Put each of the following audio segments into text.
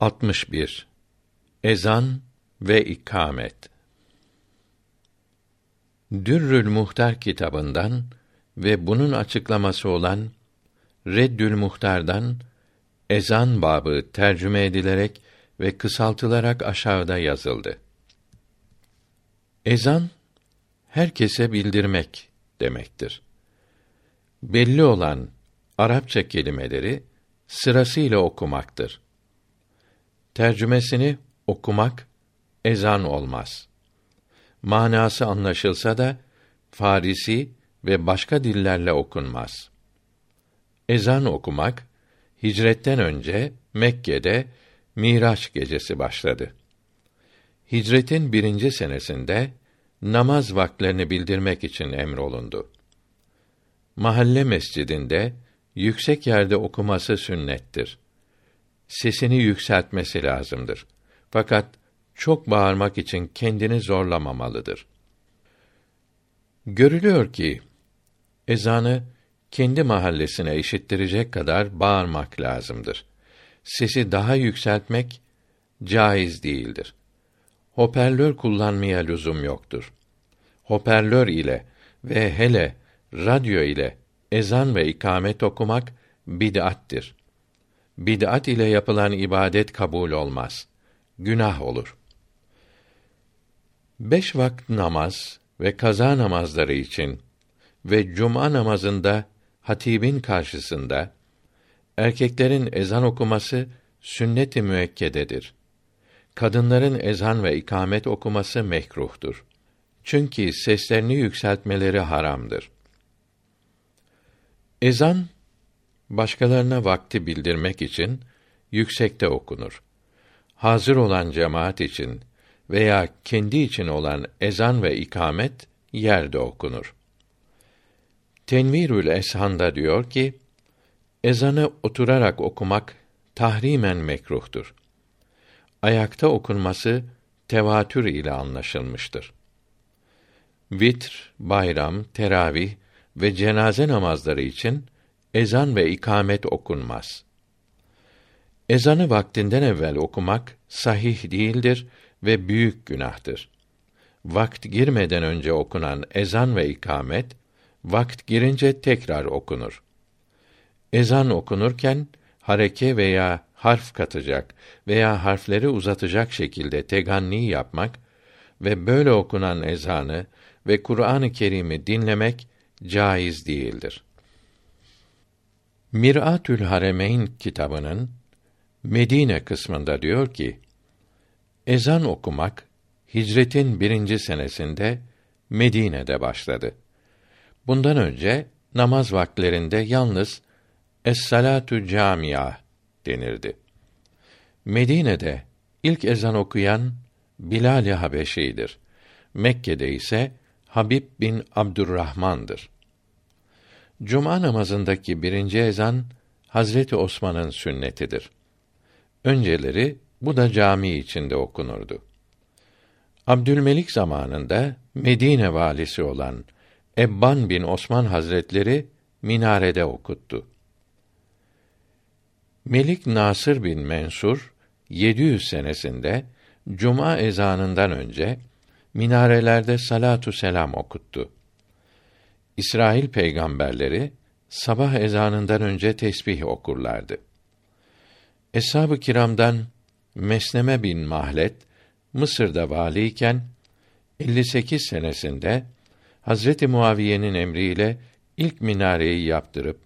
61 Ezan ve ikamet Dürrül Muhtar kitabından ve bunun açıklaması olan Reddül Muhtar'dan ezan babı tercüme edilerek ve kısaltılarak aşağıda yazıldı. Ezan herkese bildirmek demektir. Belli olan Arapça kelimeleri sırasıyla okumaktır. Tercümesini okumak ezan olmaz. Manası anlaşılsa da Farisi ve başka dillerle okunmaz. Ezan okumak hicretten önce Mekke'de Miraç gecesi başladı. Hicretin birinci senesinde namaz vaklerini bildirmek için emrolundu. Mahalle mescidinde yüksek yerde okuması sünnettir. Sesini yükseltmesi lazımdır. Fakat çok bağırmak için kendini zorlamamalıdır. Görülüyor ki ezanı kendi mahallesine işittirecek kadar bağırmak lazımdır. Sesi daha yükseltmek caiz değildir. Hoparlör kullanmaya lüzum yoktur. Hoparlör ile ve hele radyo ile ezan ve ikamet okumak bid'attir. Bid'at ile yapılan ibadet kabul olmaz. Günah olur. Beş vakit namaz ve kaza namazları için ve cuma namazında hatibin karşısında erkeklerin ezan okuması sünnet-i müekkededir. Kadınların ezan ve ikamet okuması mekruhtur. Çünkü seslerini yükseltmeleri haramdır. Ezan başkalarına vakti bildirmek için yüksekte okunur. Hazır olan cemaat için veya kendi için olan ezan ve ikamet yerde okunur. Tenvirül Eshan'da diyor ki, ezanı oturarak okumak tahrimen mekruhtur. Ayakta okunması tevatür ile anlaşılmıştır. Vitr, bayram, teravih ve cenaze namazları için ezan ve ikamet okunmaz. Ezanı vaktinden evvel okumak sahih değildir ve büyük günahtır. Vakt girmeden önce okunan ezan ve ikamet vakt girince tekrar okunur. Ezan okunurken hareke veya harf katacak veya harfleri uzatacak şekilde teganni yapmak ve böyle okunan ezanı ve Kur'an-ı Kerim'i dinlemek caiz değildir. Miratül Haremeyn kitabının Medine kısmında diyor ki, ezan okumak hicretin birinci senesinde Medine'de başladı. Bundan önce namaz vaklerinde yalnız es-salatu camia denirdi. Medine'de ilk ezan okuyan Bilal-i Habeşi'dir. Mekke'de ise Habib bin Abdurrahman'dır. Cuma namazındaki birinci ezan Hazreti Osman'ın sünnetidir. Önceleri bu da cami içinde okunurdu. Abdülmelik zamanında Medine valisi olan Ebban bin Osman Hazretleri minarede okuttu. Melik Nasır bin Mensur 700 senesinde cuma ezanından önce minarelerde salatu selam okuttu. İsrail peygamberleri sabah ezanından önce tesbih okurlardı. Eshab-ı kiramdan Mesneme bin Mahlet Mısır'da valiyken 58 senesinde Hazreti Muaviye'nin emriyle ilk minareyi yaptırıp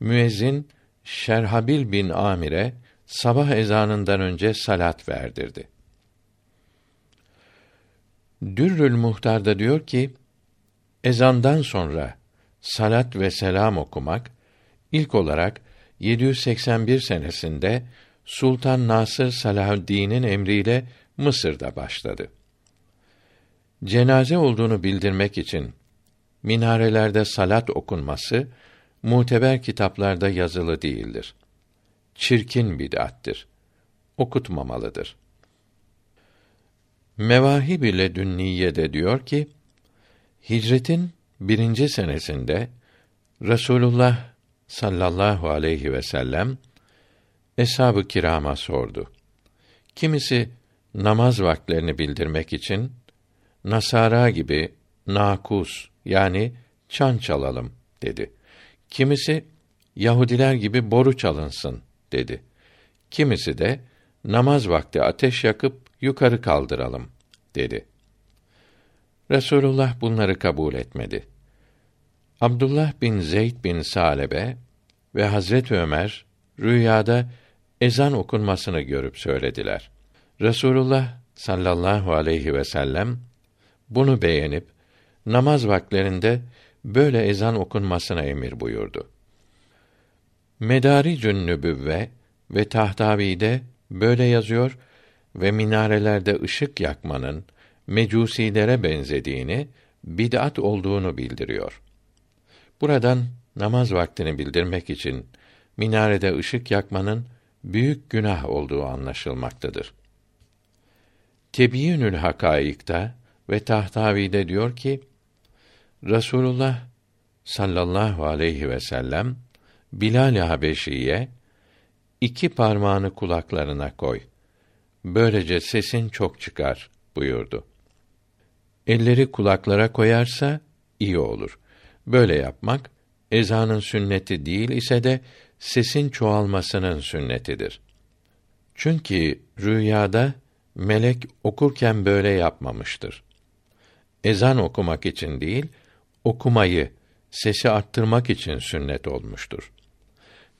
müezzin Şerhabil bin Amir'e sabah ezanından önce salat verdirdi. Dürrül Muhtar'da diyor ki, ezandan sonra salat ve selam okumak ilk olarak 781 senesinde Sultan Nasır Salahaddin'in emriyle Mısır'da başladı. Cenaze olduğunu bildirmek için minarelerde salat okunması muteber kitaplarda yazılı değildir. Çirkin bid'attir. Okutmamalıdır. Mevahib ile Dünniye diyor ki, Hicretin birinci senesinde Resulullah sallallahu aleyhi ve sellem eshab-ı kirama sordu. Kimisi namaz vaktlerini bildirmek için Nasara gibi nakus yani çan çalalım dedi. Kimisi Yahudiler gibi boru çalınsın dedi. Kimisi de namaz vakti ateş yakıp yukarı kaldıralım dedi. Resulullah bunları kabul etmedi. Abdullah bin Zeyd bin Salebe ve Hazret Ömer rüyada ezan okunmasını görüp söylediler. Resulullah sallallahu aleyhi ve sellem bunu beğenip namaz vaklerinde böyle ezan okunmasına emir buyurdu. Medari Nübüvve ve Tahtavi'de böyle yazıyor ve minarelerde ışık yakmanın mecusilere benzediğini, bid'at olduğunu bildiriyor. Buradan namaz vaktini bildirmek için minarede ışık yakmanın büyük günah olduğu anlaşılmaktadır. Tebyinül Hakaik'ta ve Tahtavi'de diyor ki Rasulullah sallallahu aleyhi ve sellem Bilal Habeşi'ye iki parmağını kulaklarına koy. Böylece sesin çok çıkar buyurdu. Elleri kulaklara koyarsa iyi olur. Böyle yapmak ezanın sünneti değil ise de sesin çoğalmasının sünnetidir. Çünkü rüyada melek okurken böyle yapmamıştır. Ezan okumak için değil, okumayı, sesi arttırmak için sünnet olmuştur.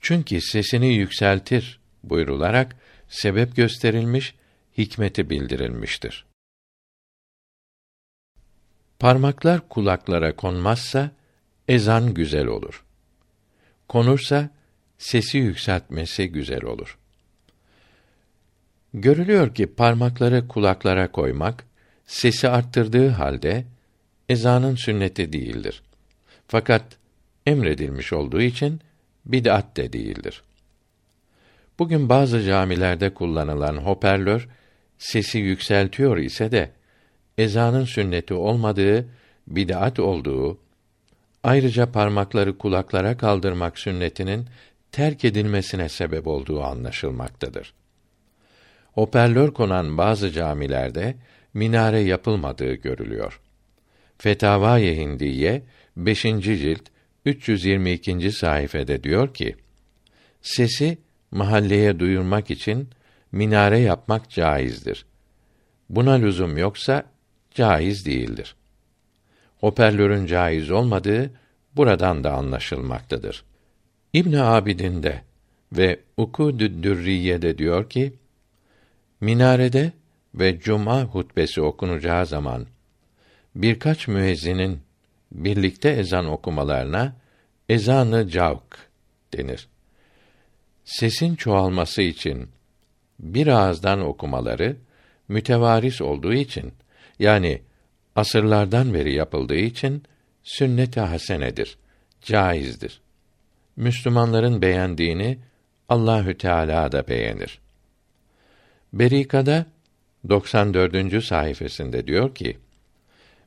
Çünkü sesini yükseltir buyrularak sebep gösterilmiş, hikmeti bildirilmiştir. Parmaklar kulaklara konmazsa ezan güzel olur. Konursa sesi yükseltmesi güzel olur. Görülüyor ki parmakları kulaklara koymak sesi arttırdığı halde ezanın sünneti değildir. Fakat emredilmiş olduğu için bid'at de değildir. Bugün bazı camilerde kullanılan hoparlör sesi yükseltiyor ise de ezanın sünneti olmadığı, bid'at olduğu, ayrıca parmakları kulaklara kaldırmak sünnetinin terk edilmesine sebep olduğu anlaşılmaktadır. Hoparlör konan bazı camilerde minare yapılmadığı görülüyor. Fetavâ-i Hindiye 5. cilt 322. sayfede diyor ki: Sesi mahalleye duyurmak için minare yapmak caizdir. Buna lüzum yoksa caiz değildir. Hoparlörün caiz olmadığı buradan da anlaşılmaktadır. İbn Abidin de ve Ukudü Dürriye'de diyor ki: Minarede ve cuma hutbesi okunacağı zaman birkaç müezzinin birlikte ezan okumalarına ezanı cavk denir. Sesin çoğalması için bir ağızdan okumaları mütevaris olduğu için yani asırlardan beri yapıldığı için sünnet-i hasenedir, caizdir. Müslümanların beğendiğini Allahü Teala da beğenir. Berikada 94. sayfasında diyor ki: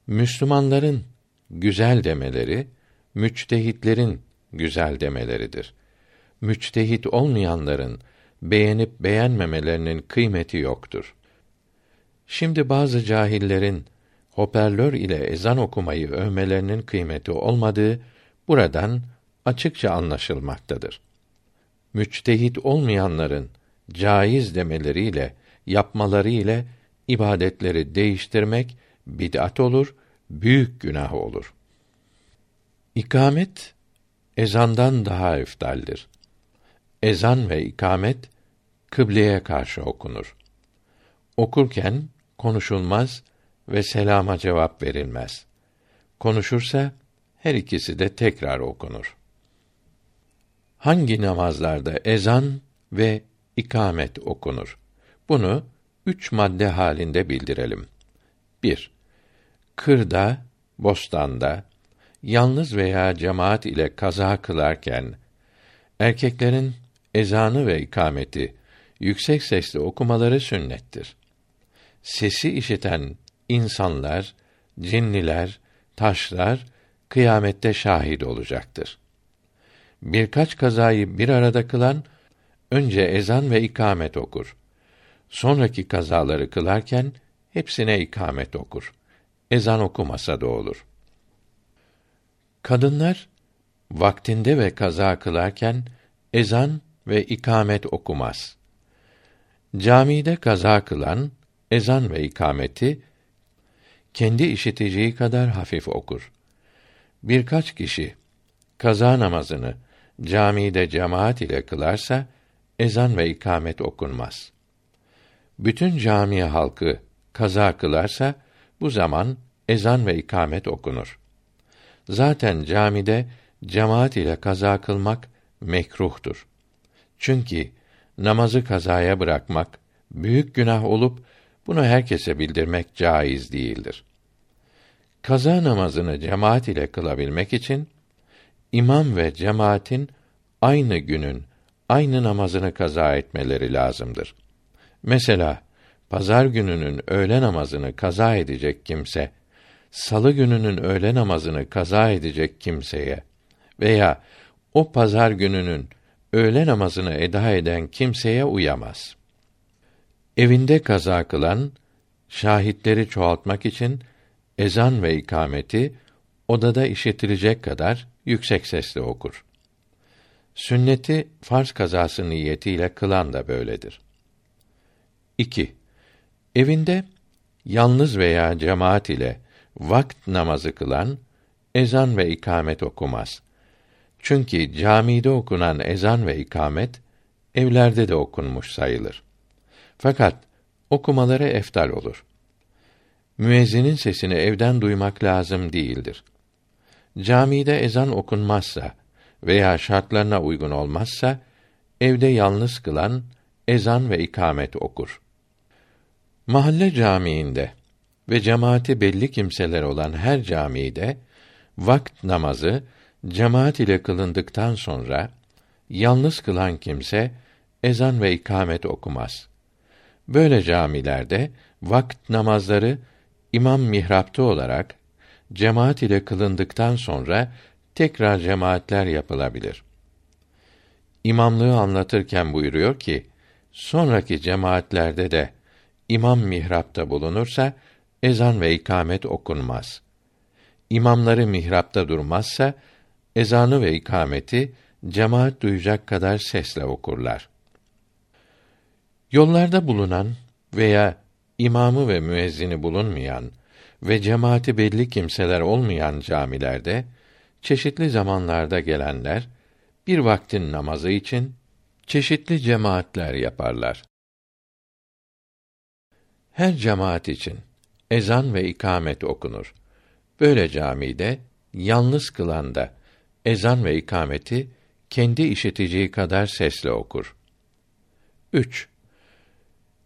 Müslümanların güzel demeleri müçtehitlerin güzel demeleridir. Müçtehit olmayanların beğenip beğenmemelerinin kıymeti yoktur. Şimdi bazı cahillerin hoparlör ile ezan okumayı övmelerinin kıymeti olmadığı buradan açıkça anlaşılmaktadır. Müçtehit olmayanların caiz demeleriyle yapmaları ile ibadetleri değiştirmek bid'at olur, büyük günah olur. İkamet ezandan daha eftaldir. Ezan ve ikamet kıbleye karşı okunur. Okurken konuşulmaz ve selama cevap verilmez. Konuşursa her ikisi de tekrar okunur. Hangi namazlarda ezan ve ikamet okunur? Bunu üç madde halinde bildirelim. 1. Kırda, bostanda, yalnız veya cemaat ile kaza kılarken erkeklerin ezanı ve ikameti yüksek sesle okumaları sünnettir. Sesi işiten insanlar, cinniler, taşlar kıyamette şahit olacaktır. Birkaç kazayı bir arada kılan önce ezan ve ikamet okur. sonraki kazaları kılarken hepsine ikamet okur. Ezan okumasa da olur. Kadınlar vaktinde ve kaza kılarken ezan ve ikamet okumaz. Camide kaza kılan ezan ve ikameti kendi işiteceği kadar hafif okur. Birkaç kişi kaza namazını camide cemaat ile kılarsa ezan ve ikamet okunmaz. Bütün cami halkı kaza kılarsa bu zaman ezan ve ikamet okunur. Zaten camide cemaat ile kaza kılmak mekruhtur. Çünkü namazı kazaya bırakmak büyük günah olup bunu herkese bildirmek caiz değildir. Kaza namazını cemaat ile kılabilmek için imam ve cemaatin aynı günün aynı namazını kaza etmeleri lazımdır. Mesela pazar gününün öğle namazını kaza edecek kimse salı gününün öğle namazını kaza edecek kimseye veya o pazar gününün öğle namazını eda eden kimseye uyamaz. Evinde kaza kılan şahitleri çoğaltmak için ezan ve ikameti odada işitilecek kadar yüksek sesle okur. Sünneti farz kazası niyetiyle kılan da böyledir. 2. Evinde yalnız veya cemaat ile vakt namazı kılan ezan ve ikamet okumaz. Çünkü camide okunan ezan ve ikamet evlerde de okunmuş sayılır. Fakat okumaları eftal olur. Müezzinin sesini evden duymak lazım değildir. Camide ezan okunmazsa veya şartlarına uygun olmazsa evde yalnız kılan ezan ve ikamet okur. Mahalle camiinde ve cemaati belli kimseler olan her camide vakt namazı cemaat ile kılındıktan sonra yalnız kılan kimse ezan ve ikamet okumaz. Böyle camilerde vakt namazları imam mihrapta olarak cemaat ile kılındıktan sonra tekrar cemaatler yapılabilir. İmamlığı anlatırken buyuruyor ki, sonraki cemaatlerde de imam mihrapta bulunursa ezan ve ikamet okunmaz. İmamları mihrapta durmazsa ezanı ve ikameti cemaat duyacak kadar sesle okurlar. Yollarda bulunan veya imamı ve müezzini bulunmayan ve cemaati belli kimseler olmayan camilerde çeşitli zamanlarda gelenler bir vaktin namazı için çeşitli cemaatler yaparlar. Her cemaat için ezan ve ikamet okunur. Böyle camide yalnız kılan da ezan ve ikameti kendi işiteceği kadar sesle okur. 3.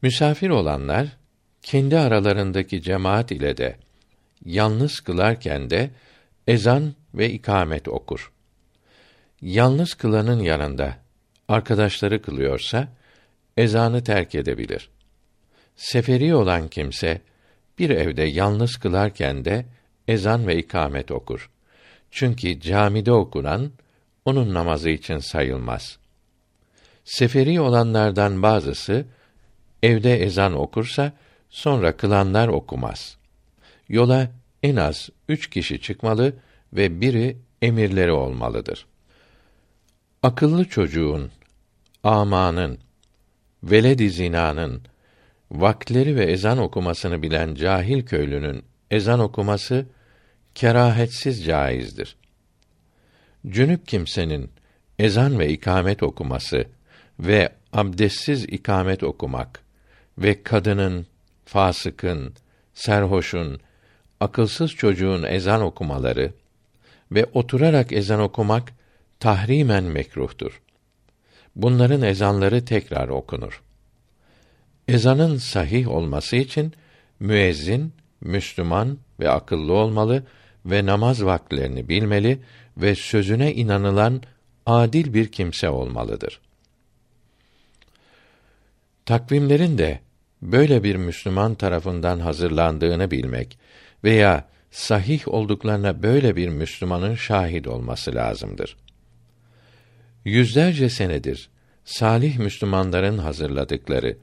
Misafir olanlar kendi aralarındaki cemaat ile de yalnız kılarken de ezan ve ikamet okur. Yalnız kılanın yanında arkadaşları kılıyorsa ezanı terk edebilir. Seferi olan kimse bir evde yalnız kılarken de ezan ve ikamet okur. Çünkü camide okunan onun namazı için sayılmaz. Seferi olanlardan bazısı evde ezan okursa sonra kılanlar okumaz. Yola en az üç kişi çıkmalı ve biri emirleri olmalıdır. Akıllı çocuğun, amanın, veled zinanın, vakleri ve ezan okumasını bilen cahil köylünün ezan okuması kerahetsiz caizdir. Cünüp kimsenin ezan ve ikamet okuması ve abdestsiz ikamet okumak ve kadının, fasıkın, serhoşun, akılsız çocuğun ezan okumaları ve oturarak ezan okumak tahrimen mekruhtur. Bunların ezanları tekrar okunur. Ezanın sahih olması için müezzin Müslüman ve akıllı olmalı ve namaz vakitlerini bilmeli ve sözüne inanılan adil bir kimse olmalıdır. Takvimlerin de böyle bir Müslüman tarafından hazırlandığını bilmek veya sahih olduklarına böyle bir Müslümanın şahit olması lazımdır. Yüzlerce senedir salih Müslümanların hazırladıkları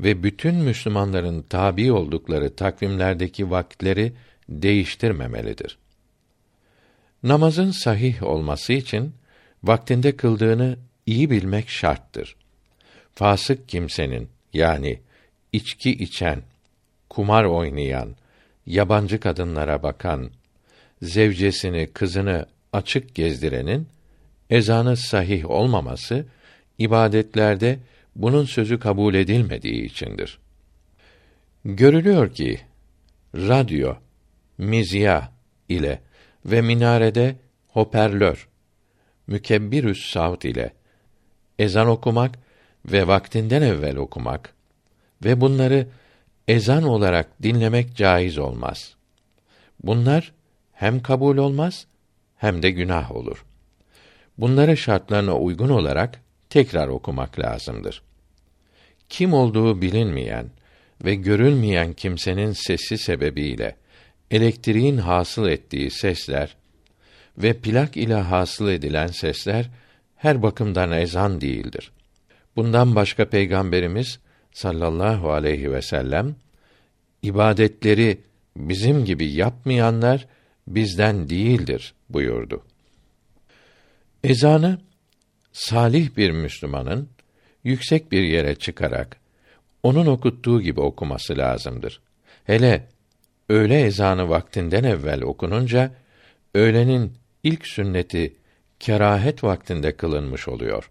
ve bütün Müslümanların tabi oldukları takvimlerdeki vakitleri değiştirmemelidir. Namazın sahih olması için vaktinde kıldığını iyi bilmek şarttır. Fasık kimsenin yani içki içen, kumar oynayan, yabancı kadınlara bakan, zevcesini, kızını açık gezdirenin ezanı sahih olmaması ibadetlerde bunun sözü kabul edilmediği içindir. Görülüyor ki radyo, mizya ile ve minarede hoparlör, mükebbirüs savt ile ezan okumak ve vaktinden evvel okumak ve bunları ezan olarak dinlemek caiz olmaz. Bunlar hem kabul olmaz hem de günah olur. Bunları şartlarına uygun olarak tekrar okumak lazımdır. Kim olduğu bilinmeyen ve görülmeyen kimsenin sesi sebebiyle elektriğin hasıl ettiği sesler ve plak ile hasıl edilen sesler her bakımdan ezan değildir. Bundan başka peygamberimiz sallallahu aleyhi ve sellem ibadetleri bizim gibi yapmayanlar bizden değildir buyurdu. Ezanı salih bir Müslümanın yüksek bir yere çıkarak onun okuttuğu gibi okuması lazımdır. Hele öğle ezanı vaktinden evvel okununca öğlenin ilk sünneti kerahet vaktinde kılınmış oluyor.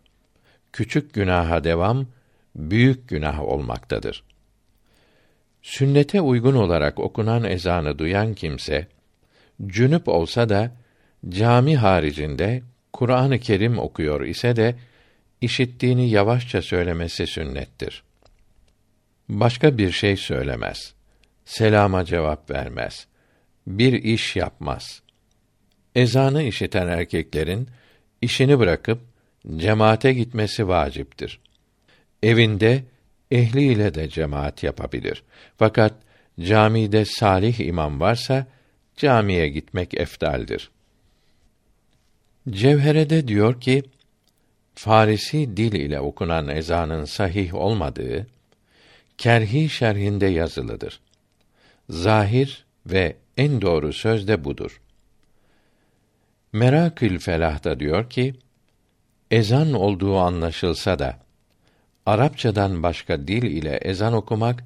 Küçük günaha devam büyük günah olmaktadır. Sünnete uygun olarak okunan ezanı duyan kimse cünüp olsa da cami haricinde Kur'an-ı Kerim okuyor ise de işittiğini yavaşça söylemesi sünnettir. Başka bir şey söylemez. Selama cevap vermez. Bir iş yapmaz. Ezanı işiten erkeklerin işini bırakıp cemaate gitmesi vaciptir. Evinde ehliyle de cemaat yapabilir. Fakat camide salih imam varsa camiye gitmek eftaldir. Cevherede diyor ki Farisi dil ile okunan ezanın sahih olmadığı kerhi şerhinde yazılıdır. Zahir ve en doğru söz de budur. Merakül Felah'ta diyor ki ezan olduğu anlaşılsa da Arapçadan başka dil ile ezan okumak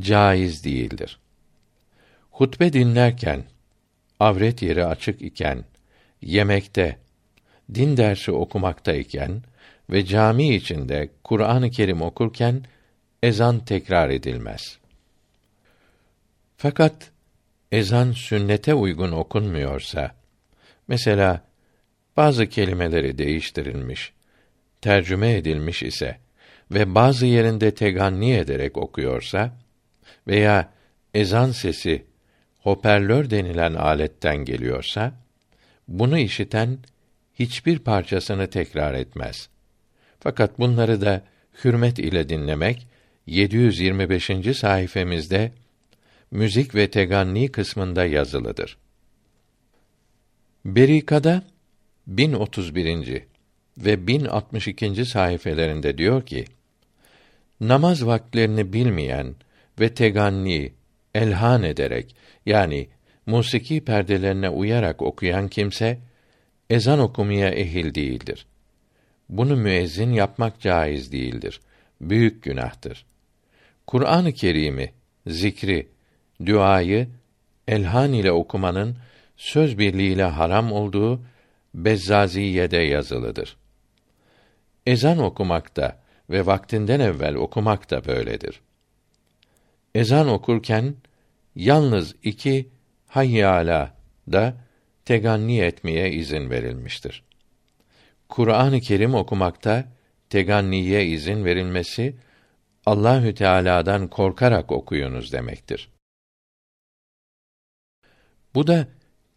caiz değildir. Hutbe dinlerken, avret yeri açık iken, yemekte, din dersi okumaktayken ve cami içinde Kur'an-ı Kerim okurken ezan tekrar edilmez. Fakat ezan sünnete uygun okunmuyorsa, mesela bazı kelimeleri değiştirilmiş, tercüme edilmiş ise ve bazı yerinde teganni ederek okuyorsa veya ezan sesi hoparlör denilen aletten geliyorsa bunu işiten hiçbir parçasını tekrar etmez. Fakat bunları da hürmet ile dinlemek 725. sayfamızda müzik ve teganni kısmında yazılıdır. Berikada 1031. ve 1062. sayfelerinde diyor ki: Namaz vaktlerini bilmeyen ve teganni, elhan ederek yani musiki perdelerine uyarak okuyan kimse ezan okumaya ehil değildir. Bunu müezzin yapmak caiz değildir. Büyük günahtır. Kur'an-ı Kerim'i, zikri, duayı elhan ile okumanın söz birliğiyle haram olduğu Bezzaziye'de yazılıdır. Ezan okumakta ve vaktinden evvel okumak da böyledir. Ezan okurken yalnız iki hayyala da teganni etmeye izin verilmiştir. Kur'an-ı Kerim okumakta teganniye izin verilmesi Allahü Teala'dan korkarak okuyunuz demektir. Bu da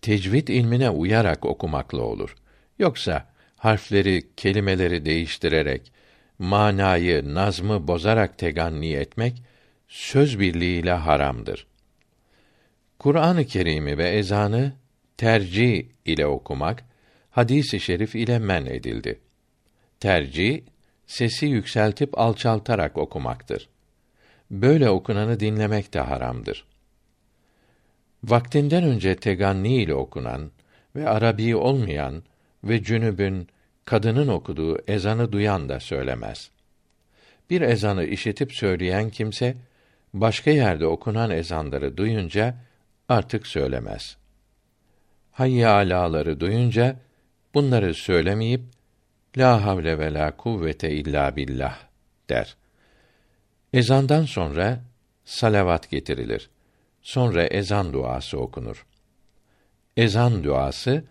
tecvid ilmine uyarak okumakla olur. Yoksa harfleri, kelimeleri değiştirerek manayı, nazmı bozarak teganni etmek söz birliğiyle haramdır. Kur'an-ı Kerim'i ve ezanı tercih ile okumak hadisi şerif ile men edildi. Tercih sesi yükseltip alçaltarak okumaktır. böyle okunanı dinlemek de haramdır. Vaktinden önce teganni ile okunan ve Arabi olmayan ve cünübün kadının okuduğu ezanı duyan da söylemez. Bir ezanı işitip söyleyen kimse başka yerde okunan ezanları duyunca artık söylemez. Hayya alaları duyunca bunları söylemeyip la havle ve la kuvvete illa billah der. Ezandan sonra salavat getirilir. Sonra ezan duası okunur. Ezan duası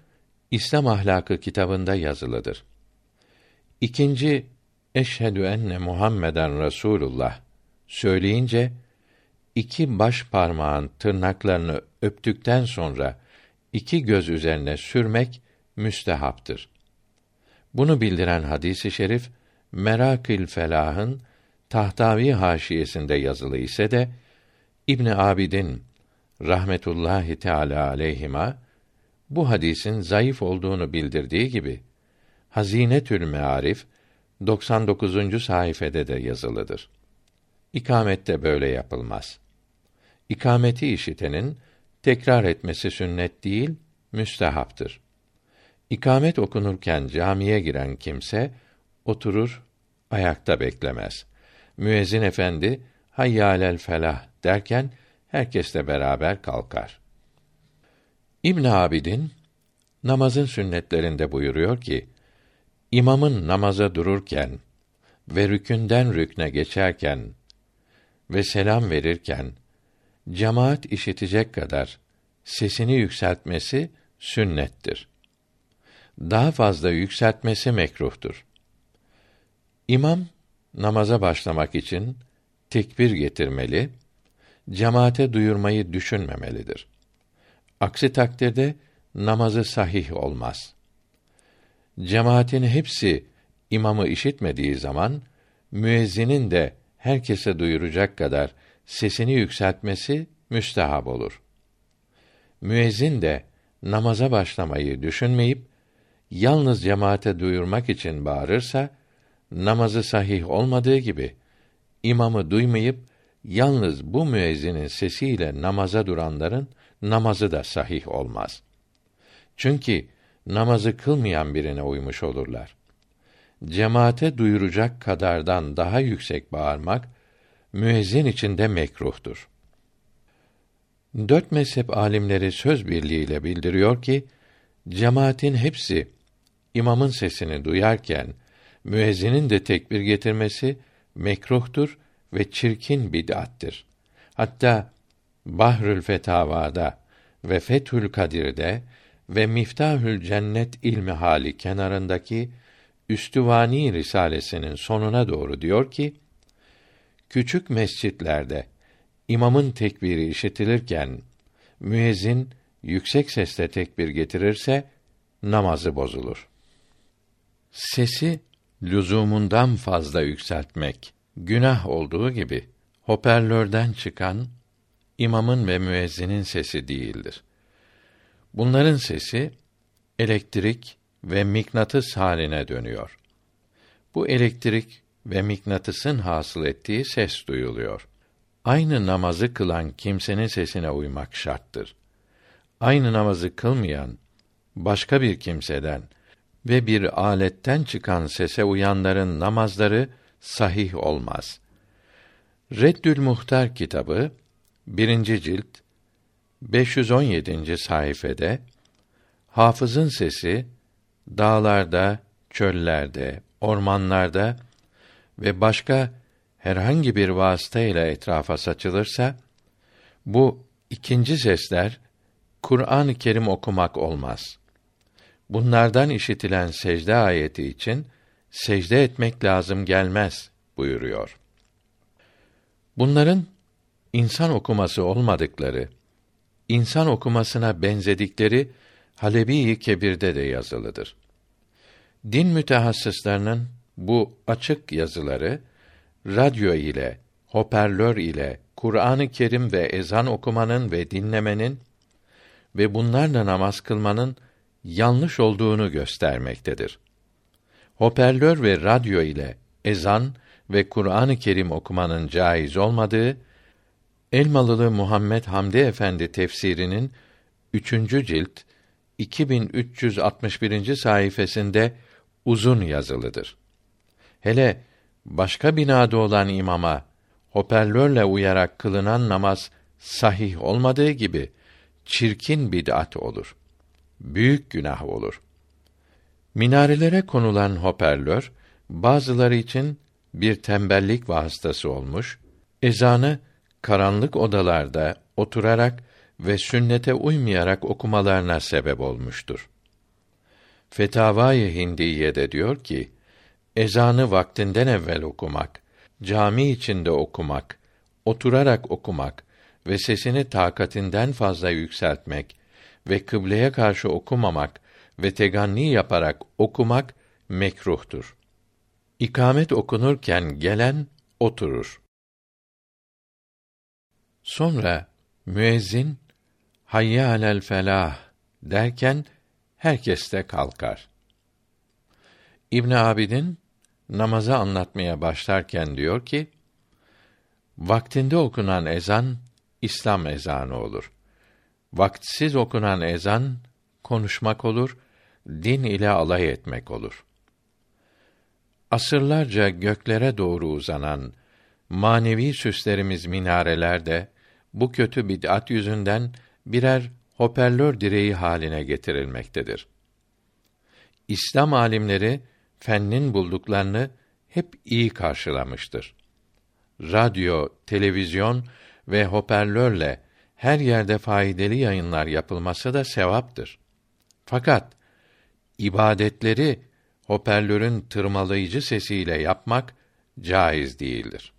İslam ahlakı kitabında yazılıdır. İkinci eşhedü enne Muhammeden Resulullah söyleyince iki baş parmağın tırnaklarını öptükten sonra iki göz üzerine sürmek müstehaptır. Bunu bildiren hadisi i şerif Merakil Felah'ın Tahtavi haşiyesinde yazılı ise de İbn Abidin rahmetullahi teala aleyhima bu hadisin zayıf olduğunu bildirdiği gibi Hazinetül Mearif 99. sayfede de yazılıdır. İkamette böyle yapılmaz. İkameti işitenin tekrar etmesi sünnet değil, müstehaptır. İkamet okunurken camiye giren kimse oturur, ayakta beklemez. Müezzin efendi hayyalel felah derken herkes de beraber kalkar. İbn Abidin namazın sünnetlerinde buyuruyor ki imamın namaza dururken ve rükünden rükne geçerken ve selam verirken cemaat işitecek kadar sesini yükseltmesi sünnettir. Daha fazla yükseltmesi mekruhtur. İmam namaza başlamak için tekbir getirmeli, cemaate duyurmayı düşünmemelidir. Aksi takdirde namazı sahih olmaz. Cemaatin hepsi imamı işitmediği zaman müezzinin de herkese duyuracak kadar sesini yükseltmesi müstehab olur. Müezzin de namaza başlamayı düşünmeyip yalnız cemaate duyurmak için bağırırsa namazı sahih olmadığı gibi imamı duymayıp yalnız bu müezzinin sesiyle namaza duranların namazı da sahih olmaz. Çünkü namazı kılmayan birine uymuş olurlar. Cemaate duyuracak kadardan daha yüksek bağırmak müezzin için de mekruhtur. Dört mezhep alimleri söz birliğiyle bildiriyor ki cemaatin hepsi imamın sesini duyarken müezzinin de tekbir getirmesi mekruhtur ve çirkin bid'attir. Hatta Bahrül Fetavada ve Fethül Kadir'de ve Miftahül Cennet ilmi hali kenarındaki Üstüvani risalesinin sonuna doğru diyor ki: Küçük mescitlerde imamın tekbiri işitilirken müezzin yüksek sesle tekbir getirirse namazı bozulur. Sesi lüzumundan fazla yükseltmek günah olduğu gibi hoparlörden çıkan imamın ve müezzinin sesi değildir. Bunların sesi elektrik ve mıknatıs haline dönüyor. Bu elektrik ve mıknatısın hasıl ettiği ses duyuluyor. Aynı namazı kılan kimsenin sesine uymak şarttır. Aynı namazı kılmayan başka bir kimseden ve bir aletten çıkan sese uyanların namazları sahih olmaz. Reddül Muhtar kitabı birinci cilt 517. sayfede hafızın sesi dağlarda, çöllerde, ormanlarda ve başka herhangi bir vasıta ile etrafa saçılırsa bu ikinci sesler Kur'an-ı Kerim okumak olmaz. Bunlardan işitilen secde ayeti için secde etmek lazım gelmez buyuruyor. Bunların insan okuması olmadıkları, insan okumasına benzedikleri Halebi-i Kebir'de de yazılıdır. Din mütehassıslarının bu açık yazıları radyo ile, hoparlör ile Kur'an-ı Kerim ve ezan okumanın ve dinlemenin ve bunlarla namaz kılmanın yanlış olduğunu göstermektedir. Hoparlör ve radyo ile ezan ve Kur'an-ı Kerim okumanın caiz olmadığı Elmalılı Muhammed Hamdi Efendi tefsirinin 3. cilt 2361. sayfasında uzun yazılıdır. Hele başka binada olan imama hoparlörle uyarak kılınan namaz sahih olmadığı gibi çirkin bid'at olur. Büyük günah olur. Minarelere konulan hoparlör bazıları için bir tembellik vasıtası olmuş, ezanı karanlık odalarda oturarak ve sünnete uymayarak okumalarına sebep olmuştur. Fetavai Hindiye de diyor ki, ezanı vaktinden evvel okumak, cami içinde okumak, oturarak okumak ve sesini takatinden fazla yükseltmek ve kıbleye karşı okumamak ve teganni yaparak okumak mekruhtur. İkamet okunurken gelen oturur. Sonra müezzin hayye alel felah derken herkes de kalkar. İbn Abidin namazı anlatmaya başlarken diyor ki: Vaktinde okunan ezan İslam ezanı olur. Vaktsiz okunan ezan konuşmak olur, din ile alay etmek olur. Asırlarca göklere doğru uzanan manevi süslerimiz minarelerde bu kötü bid'at yüzünden birer hoparlör direği haline getirilmektedir. İslam alimleri fennin bulduklarını hep iyi karşılamıştır. Radyo, televizyon ve hoparlörle her yerde faydalı yayınlar yapılması da sevaptır. Fakat ibadetleri hoparlörün tırmalayıcı sesiyle yapmak caiz değildir.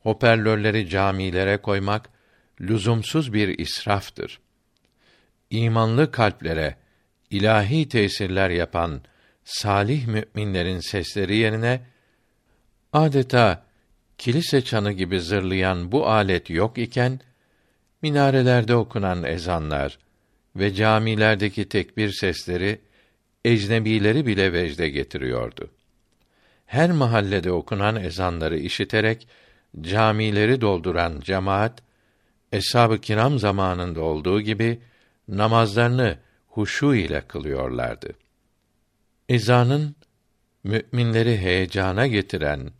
Hoparlörleri camilere koymak lüzumsuz bir israftır. İmanlı kalplere ilahi tesirler yapan salih müminlerin sesleri yerine adeta kilise çanı gibi zırlayan bu alet yok iken minarelerde okunan ezanlar ve camilerdeki tekbir sesleri ecnebileri bile vecde getiriyordu. Her mahallede okunan ezanları işiterek camileri dolduran cemaat eshab-ı kiram zamanında olduğu gibi namazlarını huşu ile kılıyorlardı. Ezanın müminleri heyecana getiren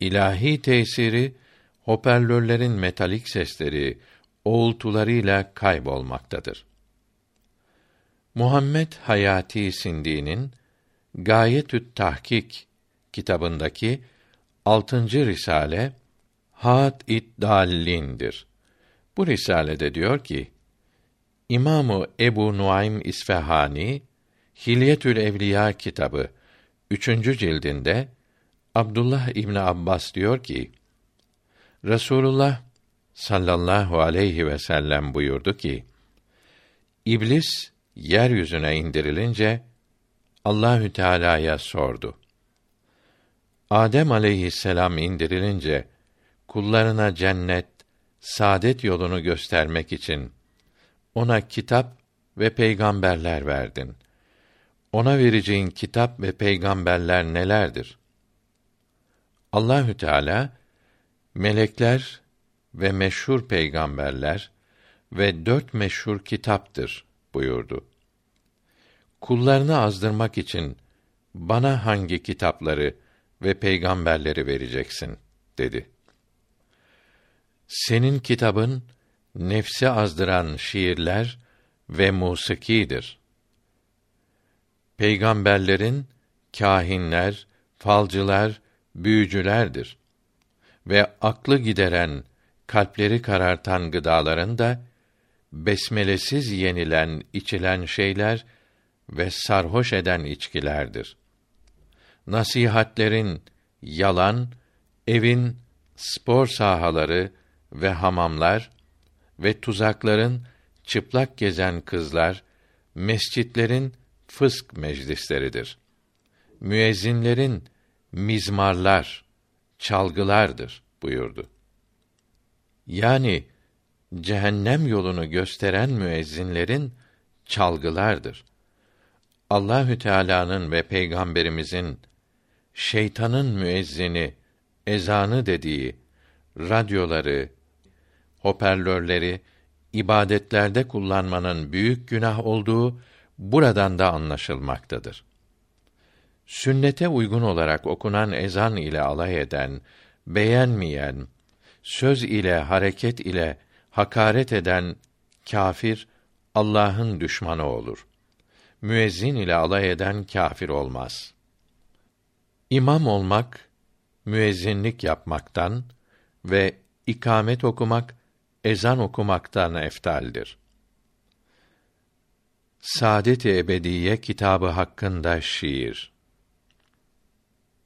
ilahi tesiri hoparlörlerin metalik sesleri, oğultularıyla kaybolmaktadır. Muhammed Hayati Sindi'nin Gayetü't Tahkik kitabındaki altıncı risale Hat it Dallindir. Bu risalede diyor ki: İmamı Ebu Nuaym İsfahani Hilyetül Evliya kitabı üçüncü cildinde Abdullah İbni Abbas diyor ki Resulullah sallallahu aleyhi ve sellem buyurdu ki İblis yeryüzüne indirilince Allahü Teala'ya sordu. Adem aleyhisselam indirilince kullarına cennet, saadet yolunu göstermek için ona kitap ve peygamberler verdin. Ona vereceğin kitap ve peygamberler nelerdir? Allahü Teala melekler ve meşhur peygamberler ve dört meşhur kitaptır buyurdu. Kullarını azdırmak için bana hangi kitapları ve peygamberleri vereceksin dedi. Senin kitabın nefsi azdıran şiirler ve musikidir. Peygamberlerin kahinler, falcılar, büyücülerdir ve aklı gideren, kalpleri karartan gıdaların da besmelesiz yenilen, içilen şeyler ve sarhoş eden içkilerdir. Nasihatlerin yalan, evin spor sahaları ve hamamlar ve tuzakların çıplak gezen kızlar, mescitlerin fısk meclisleridir. Müezzinlerin mizmarlar, çalgılardır buyurdu. Yani cehennem yolunu gösteren müezzinlerin çalgılardır. Allahü Teala'nın ve peygamberimizin şeytanın müezzini ezanı dediği radyoları, hoparlörleri ibadetlerde kullanmanın büyük günah olduğu buradan da anlaşılmaktadır. Sünnete uygun olarak okunan ezan ile alay eden, beğenmeyen, söz ile hareket ile hakaret eden kafir Allah'ın düşmanı olur. Müezzin ile alay eden kafir olmaz. İmam olmak müezzinlik yapmaktan ve ikamet okumak ezan okumaktan eftaldir. Saadet-i Ebediye kitabı hakkında şiir.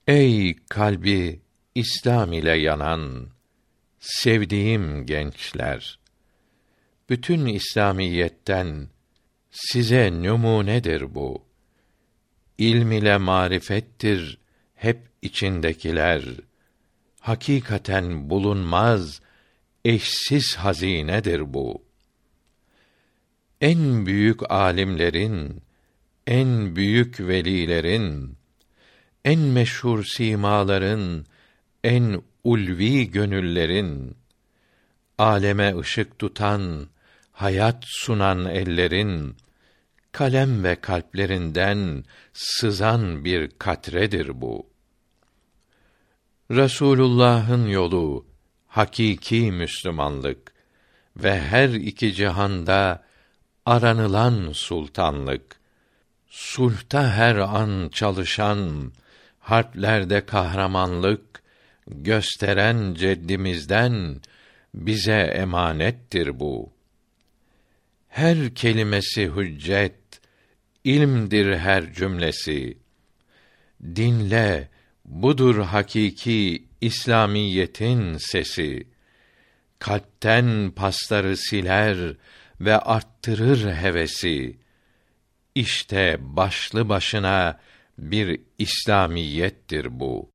Ey kalbi İslam ile yanan sevdiğim gençler bütün İslamiyetten size numunedir bu. İlm ile marifettir hep içindekiler. Hakikaten bulunmaz eşsiz hazinedir bu. En büyük alimlerin, en büyük velilerin, en meşhur simaların, en ulvi gönüllerin, aleme ışık tutan, hayat sunan ellerin, kalem ve kalplerinden sızan bir katredir bu. Resulullah'ın yolu hakiki Müslümanlık ve her iki cihanda aranılan sultanlık. Sulhta her an çalışan, harplerde kahramanlık gösteren ceddimizden bize emanettir bu. Her kelimesi hüccet, ilmdir her cümlesi. Dinle, budur hakiki İslamiyetin sesi. Kalpten pasları siler ve arttırır hevesi. İşte başlı başına bir İslamiyettir bu.